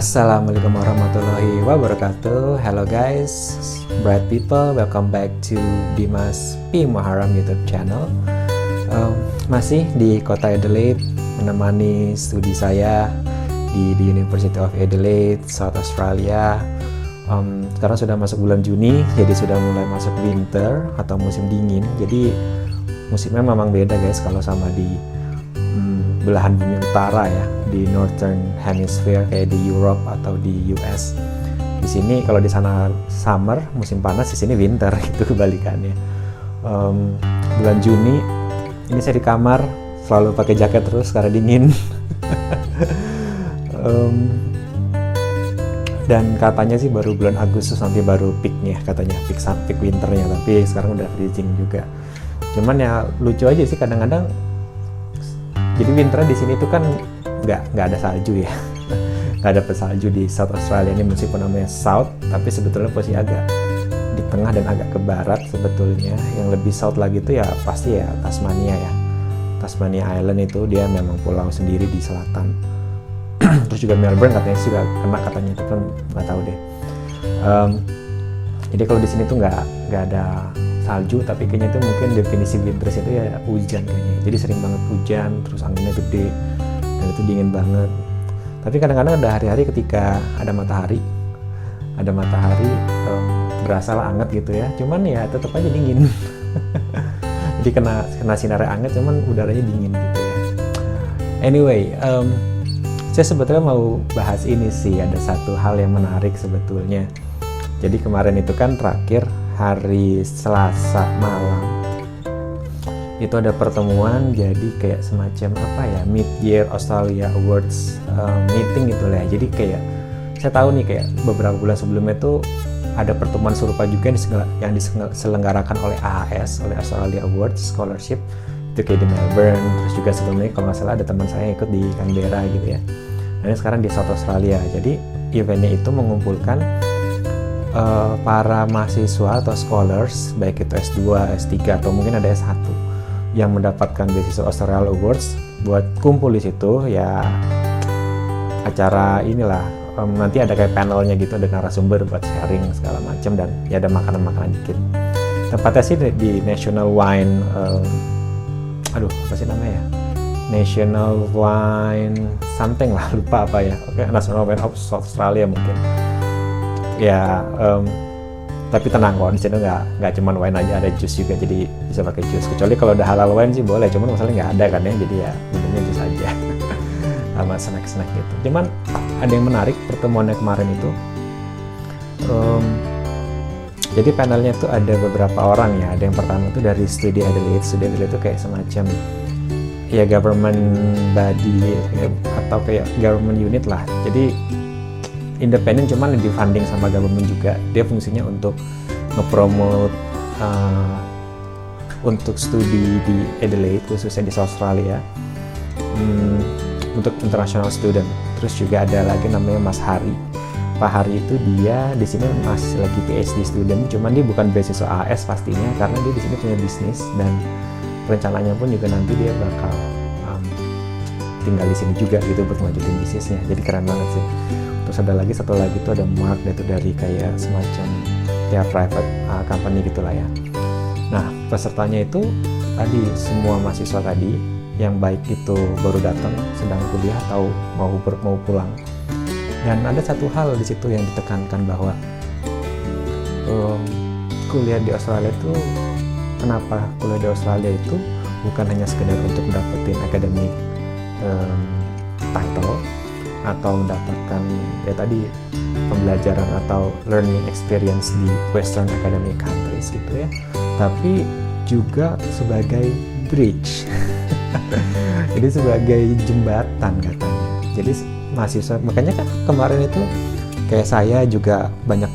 Assalamualaikum warahmatullahi wabarakatuh. Hello guys, bright people, welcome back to Dimas P. Muharram YouTube channel. Um, Masih di kota Adelaide, menemani studi saya di, di University of Adelaide, South Australia. Um, Sekarang sudah masuk bulan Juni, jadi sudah mulai masuk winter atau musim dingin. Jadi musimnya memang beda guys kalau sama di um, belahan bumi utara ya di Northern Hemisphere kayak di Europe atau di US. Di sini kalau di sana summer musim panas, di sini winter itu kebalikannya. Um, bulan Juni ini saya di kamar selalu pakai jaket terus karena dingin. um, dan katanya sih baru bulan Agustus nanti baru peaknya katanya peak peak winternya tapi sekarang udah freezing juga cuman ya lucu aja sih kadang-kadang jadi winter di sini tuh kan nggak nggak ada salju ya. Nggak ada salju di South Australia ini meskipun namanya South tapi sebetulnya posisi agak di tengah dan agak ke barat sebetulnya. Yang lebih south lagi itu ya pasti ya Tasmania ya. Tasmania Island itu dia memang pulau sendiri di selatan. Terus juga Melbourne katanya juga kena katanya itu kan nggak tahu deh. Um, jadi kalau di sini tuh nggak nggak ada salju tapi kayaknya itu mungkin definisi winters itu ya hujan kayaknya. Jadi sering banget hujan terus anginnya gede dan itu dingin banget. Tapi kadang-kadang ada hari-hari ketika ada matahari ada matahari um, berasa lah anget gitu ya. Cuman ya tetap aja dingin. Jadi kena kena sinar anget cuman udaranya dingin gitu ya. Anyway um, saya sebetulnya mau bahas ini sih. Ada satu hal yang menarik sebetulnya. Jadi kemarin itu kan terakhir hari Selasa malam. Itu ada pertemuan jadi kayak semacam apa ya mid year Australia Awards uh, meeting gitu lah ya. jadi kayak saya tahu nih kayak beberapa bulan sebelumnya itu ada pertemuan serupa juga yang diselenggarakan oleh AAS oleh Australia Awards Scholarship. Itu kayak di Melbourne terus juga sebelumnya kalau nggak salah ada teman saya yang ikut di Canberra gitu ya. Dan sekarang di South Australia. Jadi eventnya itu mengumpulkan uh, para mahasiswa atau scholars baik itu S2, S3 atau mungkin ada S1 yang mendapatkan beasiswa Australia Awards buat kumpul di situ ya acara inilah. Um, nanti ada kayak panelnya gitu ada narasumber buat sharing segala macam dan ya ada makanan-makanan dikit. Tempatnya sih di National Wine um, aduh apa sih namanya ya? National Wine something lah lupa apa ya. Oke okay, National Wine of Australia mungkin ya um, tapi tenang kok di sini nggak nggak cuma wine aja ada jus juga jadi bisa pakai jus. Kecuali kalau udah halal wine sih boleh cuman masalahnya nggak ada kan ya jadi ya minumnya jus aja. Sama snack snack gitu. Cuman ada yang menarik pertemuannya kemarin itu um, jadi panelnya tuh ada beberapa orang ya. Ada yang pertama tuh dari studi Adelaide. Studi Adelaide itu kayak semacam ya government body ya, atau kayak government unit lah. Jadi independen cuman di funding sama government juga. Dia fungsinya untuk ngepromote uh, untuk studi di Adelaide khususnya di Australia. Hmm, untuk international student. Terus juga ada lagi namanya Mas Hari. Pak Hari itu dia di sini masih lagi PhD student cuman dia bukan beasiswa AS pastinya karena dia di sini punya bisnis dan rencananya pun juga nanti dia bakal tinggal di sini juga gitu buat lanjutin bisnisnya. Jadi keren banget sih terus ada lagi satu lagi itu ada Mark itu dari kayak semacam ya private uh, company gitulah ya. Nah pesertanya itu tadi semua mahasiswa tadi yang baik itu baru datang sedang kuliah atau mau ber, mau pulang. Dan ada satu hal di situ yang ditekankan bahwa um, kuliah di Australia itu kenapa kuliah di Australia itu bukan hanya sekedar untuk mendapatkan akademik um, title atau mendapatkan ya tadi pembelajaran atau learning experience di Western academic countries gitu ya. Tapi juga sebagai bridge. Jadi sebagai jembatan katanya. Jadi mahasiswa makanya kan kemarin itu kayak saya juga banyak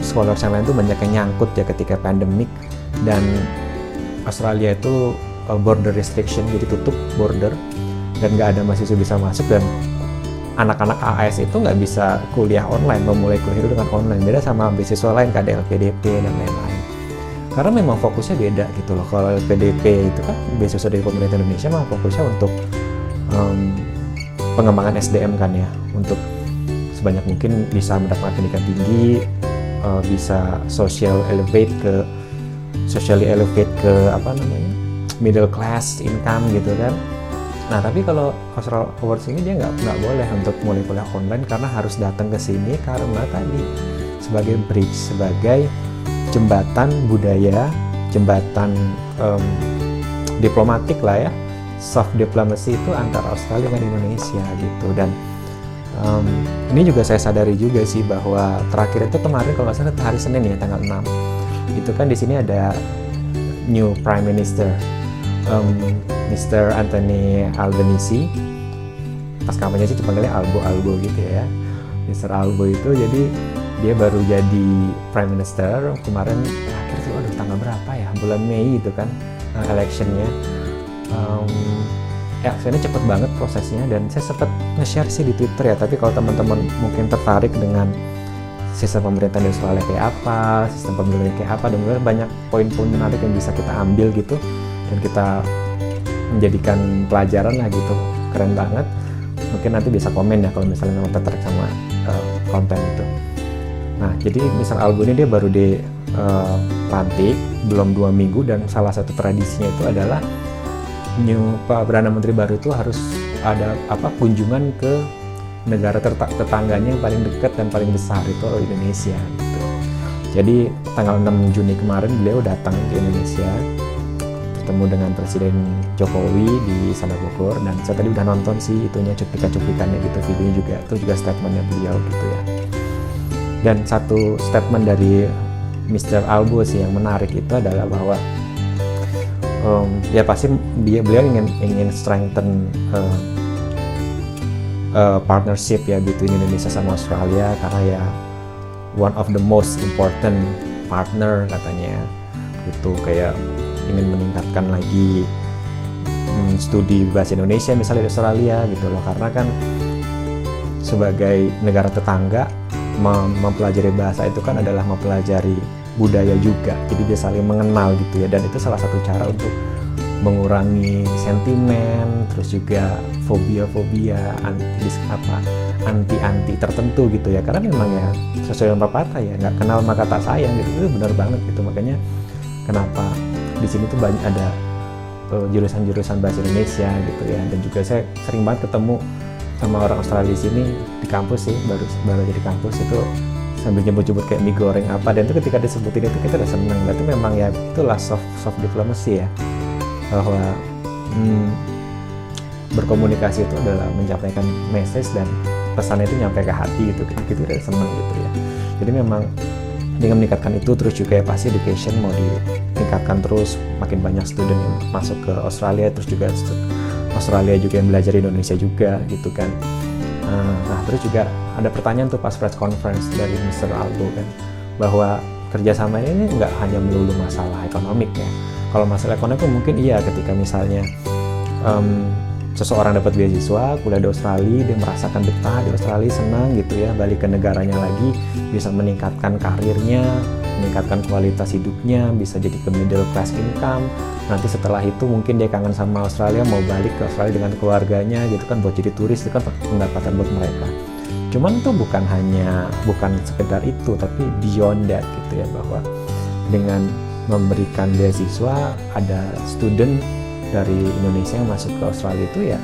scholar lain itu banyak yang nyangkut ya ketika pandemik. Dan Australia itu uh, border restriction jadi tutup border. Dan nggak ada mahasiswa bisa masuk dan anak-anak AS itu nggak bisa kuliah online, memulai kuliah itu dengan online. Beda sama beasiswa lain, KDL, PDP, dan lain-lain. Karena memang fokusnya beda gitu loh. Kalau PDP itu kan beasiswa dari pemerintah Indonesia memang fokusnya untuk um, pengembangan SDM kan ya, untuk sebanyak mungkin bisa mendapatkan pendidikan tinggi uh, bisa social elevate ke socially elevate ke apa namanya middle class income gitu kan nah tapi kalau Austral Awards ini dia nggak nggak boleh untuk mulai kuliah online karena harus datang ke sini karena tadi sebagai bridge sebagai jembatan budaya jembatan um, diplomatik lah ya. Soft diplomacy itu antara Australia dan Indonesia gitu. Dan um, ini juga saya sadari juga sih bahwa terakhir itu kemarin kalau nggak salah hari Senin ya tanggal 6 itu kan di sini ada new prime minister. Um, Mr. Anthony Albanese pas kampanye sih dipanggilnya Albo Albo gitu ya Mr. Albo itu jadi dia baru jadi prime minister kemarin terakhir tuh aduh tanggal berapa ya bulan Mei itu kan uh, electionnya um, ya cepet banget prosesnya dan saya sempat nge-share sih di Twitter ya tapi kalau teman-teman mungkin tertarik dengan sistem pemerintahan di Australia kayak apa, sistem pemilu kayak apa, dan banyak poin-poin menarik yang bisa kita ambil gitu dan kita menjadikan pelajaran lah gitu. Keren banget. Mungkin nanti bisa komen ya kalau misalnya memang tertarik sama uh, konten itu. Nah jadi misal album ini dia baru di uh, belum dua minggu dan salah satu tradisinya itu adalah new Pak Perdana Menteri baru itu harus ada apa kunjungan ke negara tetangganya yang paling dekat dan paling besar itu Indonesia gitu. Jadi tanggal 6 Juni kemarin beliau datang ke Indonesia bertemu dengan Presiden Jokowi di Sana Bogor. Dan saya tadi udah nonton sih itunya cuplikan-cuplikannya gitu videonya juga. Itu juga statementnya beliau gitu ya. Dan satu statement dari Mr. Albo sih yang menarik itu adalah bahwa um, ya pasti dia beliau ingin ingin strengthen uh, uh, partnership ya between Indonesia sama Australia. Karena ya one of the most important partner katanya itu kayak ingin meningkatkan lagi hmm, studi bahasa Indonesia misalnya di Australia gitu loh. Karena kan sebagai negara tetangga mem mempelajari bahasa itu kan adalah mempelajari budaya juga. Jadi dia saling mengenal gitu ya. Dan itu salah satu cara untuk mengurangi sentimen terus juga fobia-fobia anti apa anti-anti tertentu gitu ya. Karena memang ya sesuai dengan pepatah ya nggak kenal maka tak sayang gitu. Itu benar banget gitu. Makanya kenapa di sini tuh banyak ada eh, jurusan-jurusan bahasa Indonesia gitu ya. Dan juga saya sering banget ketemu sama orang Australia di sini di kampus sih baru baru jadi kampus itu sambil nyebut-nyebut kayak mie goreng apa. Dan itu ketika disebutin itu kita udah seneng. Berarti memang ya itulah soft soft diplomacy ya. Bahwa hmm, berkomunikasi itu adalah menyampaikan message dan pesannya itu nyampe ke hati gitu. Gitu udah seneng gitu ya. Jadi memang dengan meningkatkan itu terus juga ya pasti education mau ditingkatkan terus makin banyak student yang masuk ke Australia terus juga Australia juga yang belajar Indonesia juga gitu kan ah, nah terus juga ada pertanyaan tuh pas press conference dari Mr. Albo kan bahwa kerjasama ini nggak hanya melulu masalah ekonomik ya kalau masalah ekonomi mungkin iya ketika misalnya um, seseorang dapat beasiswa kuliah di Australia dia merasakan betah di Australia senang gitu ya balik ke negaranya lagi bisa meningkatkan karirnya meningkatkan kualitas hidupnya bisa jadi ke middle class income. Nanti setelah itu mungkin dia kangen sama Australia mau balik ke Australia dengan keluarganya gitu kan buat jadi turis itu kan pendapatan buat mereka. Cuman itu bukan hanya bukan sekedar itu tapi beyond that gitu ya bahwa dengan memberikan beasiswa ada student dari Indonesia yang masuk ke Australia itu ya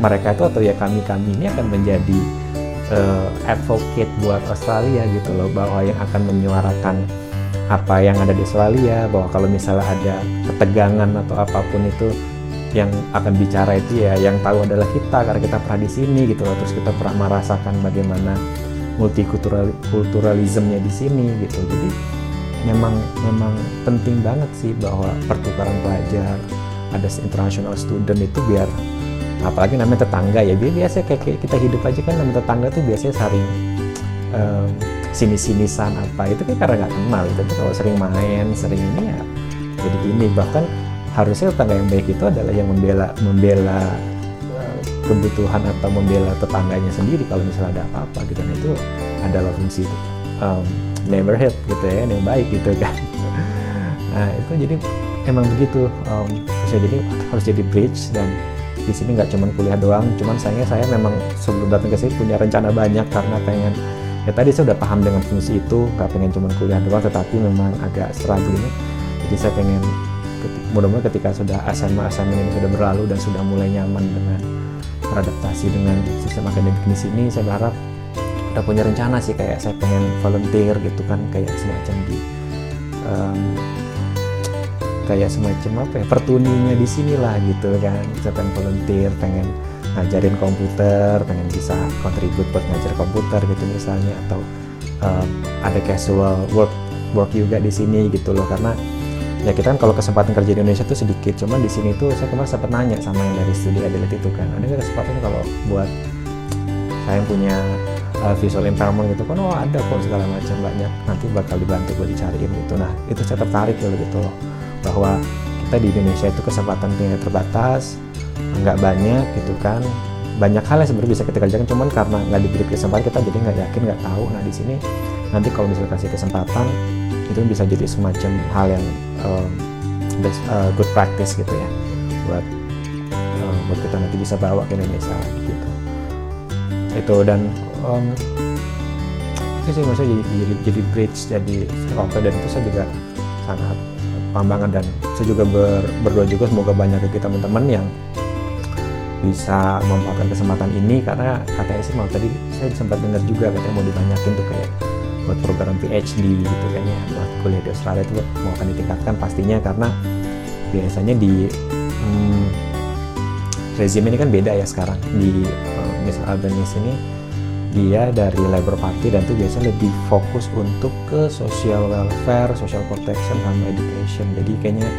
mereka itu atau ya kami kami ini akan menjadi uh, advocate buat Australia gitu loh bahwa yang akan menyuarakan apa yang ada di Australia bahwa kalau misalnya ada ketegangan atau apa pun itu yang akan bicara itu ya yang tahu adalah kita karena kita pernah di sini gitu loh terus kita pernah merasakan bagaimana multikulturalismnya di sini gitu. Jadi memang memang penting banget sih bahwa pertukaran pelajar ada international student itu biar apalagi namanya tetangga ya biasa kayak kita hidup aja kan namanya tetangga tuh biasanya saling um, sini-sinisan apa itu kan karena nggak kenal itu tuh kalau sering main sering ini ya jadi gini bahkan harusnya tetangga yang baik itu adalah yang membela membela eh, kebutuhan atau membela tetangganya sendiri kalau misalnya ada apa-apa gitu dan itu adalah fungsi um, neighborhood gitu ya yang baik gitu kan. Nah itu jadi emang begitu um, harus jadi harus jadi bridge dan di sini nggak cuma kuliah doang cuman sayangnya saya memang sebelum datang ke sini punya rencana banyak karena pengen ya tadi saya udah paham dengan fungsi itu nggak pengen cuma kuliah doang tetapi memang agak struggling jadi saya pengen mudah-mudahan ketika sudah SMA SMA ini sudah berlalu dan sudah mulai nyaman dengan beradaptasi dengan sistem akademik di sini saya berharap udah punya rencana sih kayak saya pengen volunteer gitu kan kayak semacam di um, kayak semacam apa ya pertuninya di sini lah gitu kan. Saya pengen volunteer pengen ngajarin komputer pengen bisa kontribut buat ngajar komputer gitu misalnya atau uh, ada casual work work juga di sini gitu loh. Karena ya kita kan kalau kesempatan kerja di Indonesia tuh sedikit cuman di sini tuh saya kemarin sempat nanya sama yang dari studi Adelaide itu kan. Ada nggak kesempatan kalau buat saya yang punya uh, visual impairment gitu kan oh ada kok segala macam banyak nanti bakal dibantu buat dicariin gitu. Nah itu saya tertarik gitu loh bahwa kita di Indonesia itu kesempatan punya terbatas nggak banyak gitu kan. Banyak hal yang sebenarnya bisa kita kerjakan cuman karena nggak diberi kesempatan kita jadi nggak yakin nggak tahu. Nah di sini nanti kalau misalnya kasih kesempatan itu bisa jadi semacam hal yang um, best, uh, good practice gitu ya buat uh, buat kita nanti bisa bawa ke Indonesia gitu itu dan um, itu sih maksudnya jadi, jadi, jadi bridge jadi stakeholder dan itu saya juga sangat pambangan dan saya juga ber, berdoa juga semoga banyak dari teman-teman yang bisa memanfaatkan kesempatan ini. Karena katanya sih mau tadi saya sempat dengar juga katanya mau dibanyakin tuh kayak buat program PhD gitu kan ya buat kuliah di Australia itu mau akan ditingkatkan pastinya. Karena biasanya di hmm, rezim ini kan beda ya sekarang. Di uh, Miss Albanese ini dia dari Labour Party dan itu biasanya lebih fokus untuk ke social welfare, social protection sama education. Jadi kayaknya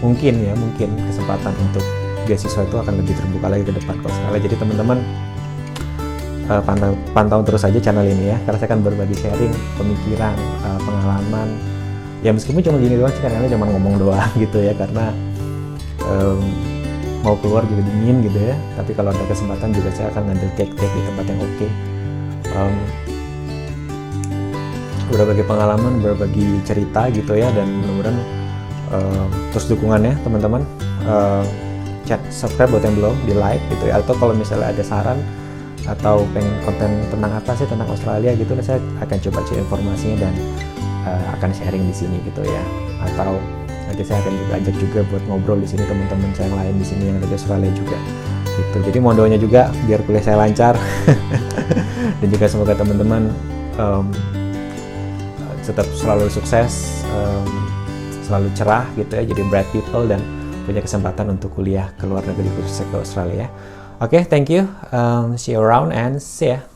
mungkin ya mungkin kesempatan untuk beasiswa itu akan lebih terbuka lagi ke depan kalau sekali. Jadi teman-teman uh, pantau, pantau terus saja channel ini ya karena saya akan berbagi sharing pemikiran, uh, pengalaman. Ya meskipun cuma gini doang sih karena cuma ngomong doang gitu ya karena um, mau keluar juga dingin gitu ya. Tapi kalau ada kesempatan juga saya akan ngambil take-take di tempat yang oke. Okay. um, berbagi pengalaman berbagi cerita gitu ya dan mudah-mudahan uh, terus dukungannya teman-teman. Uh, chat subscribe buat yang belum di like gitu ya. Atau kalau misalnya ada saran atau pengen konten tentang apa sih tentang Australia gitu saya akan coba cari informasinya dan uh, akan sharing di sini gitu ya. Atau nanti saya akan juga ajak juga buat ngobrol di sini teman-teman saya yang lain di sini yang ada di Australia juga. Gitu. Jadi mohon doanya juga biar kuliah saya lancar. Dan juga semoga teman-teman um, tetap selalu sukses um, selalu cerah gitu ya jadi bright people dan punya kesempatan untuk kuliah ke luar negeri khususnya ke Australia oke okay, thank you. Um, see you around and see ya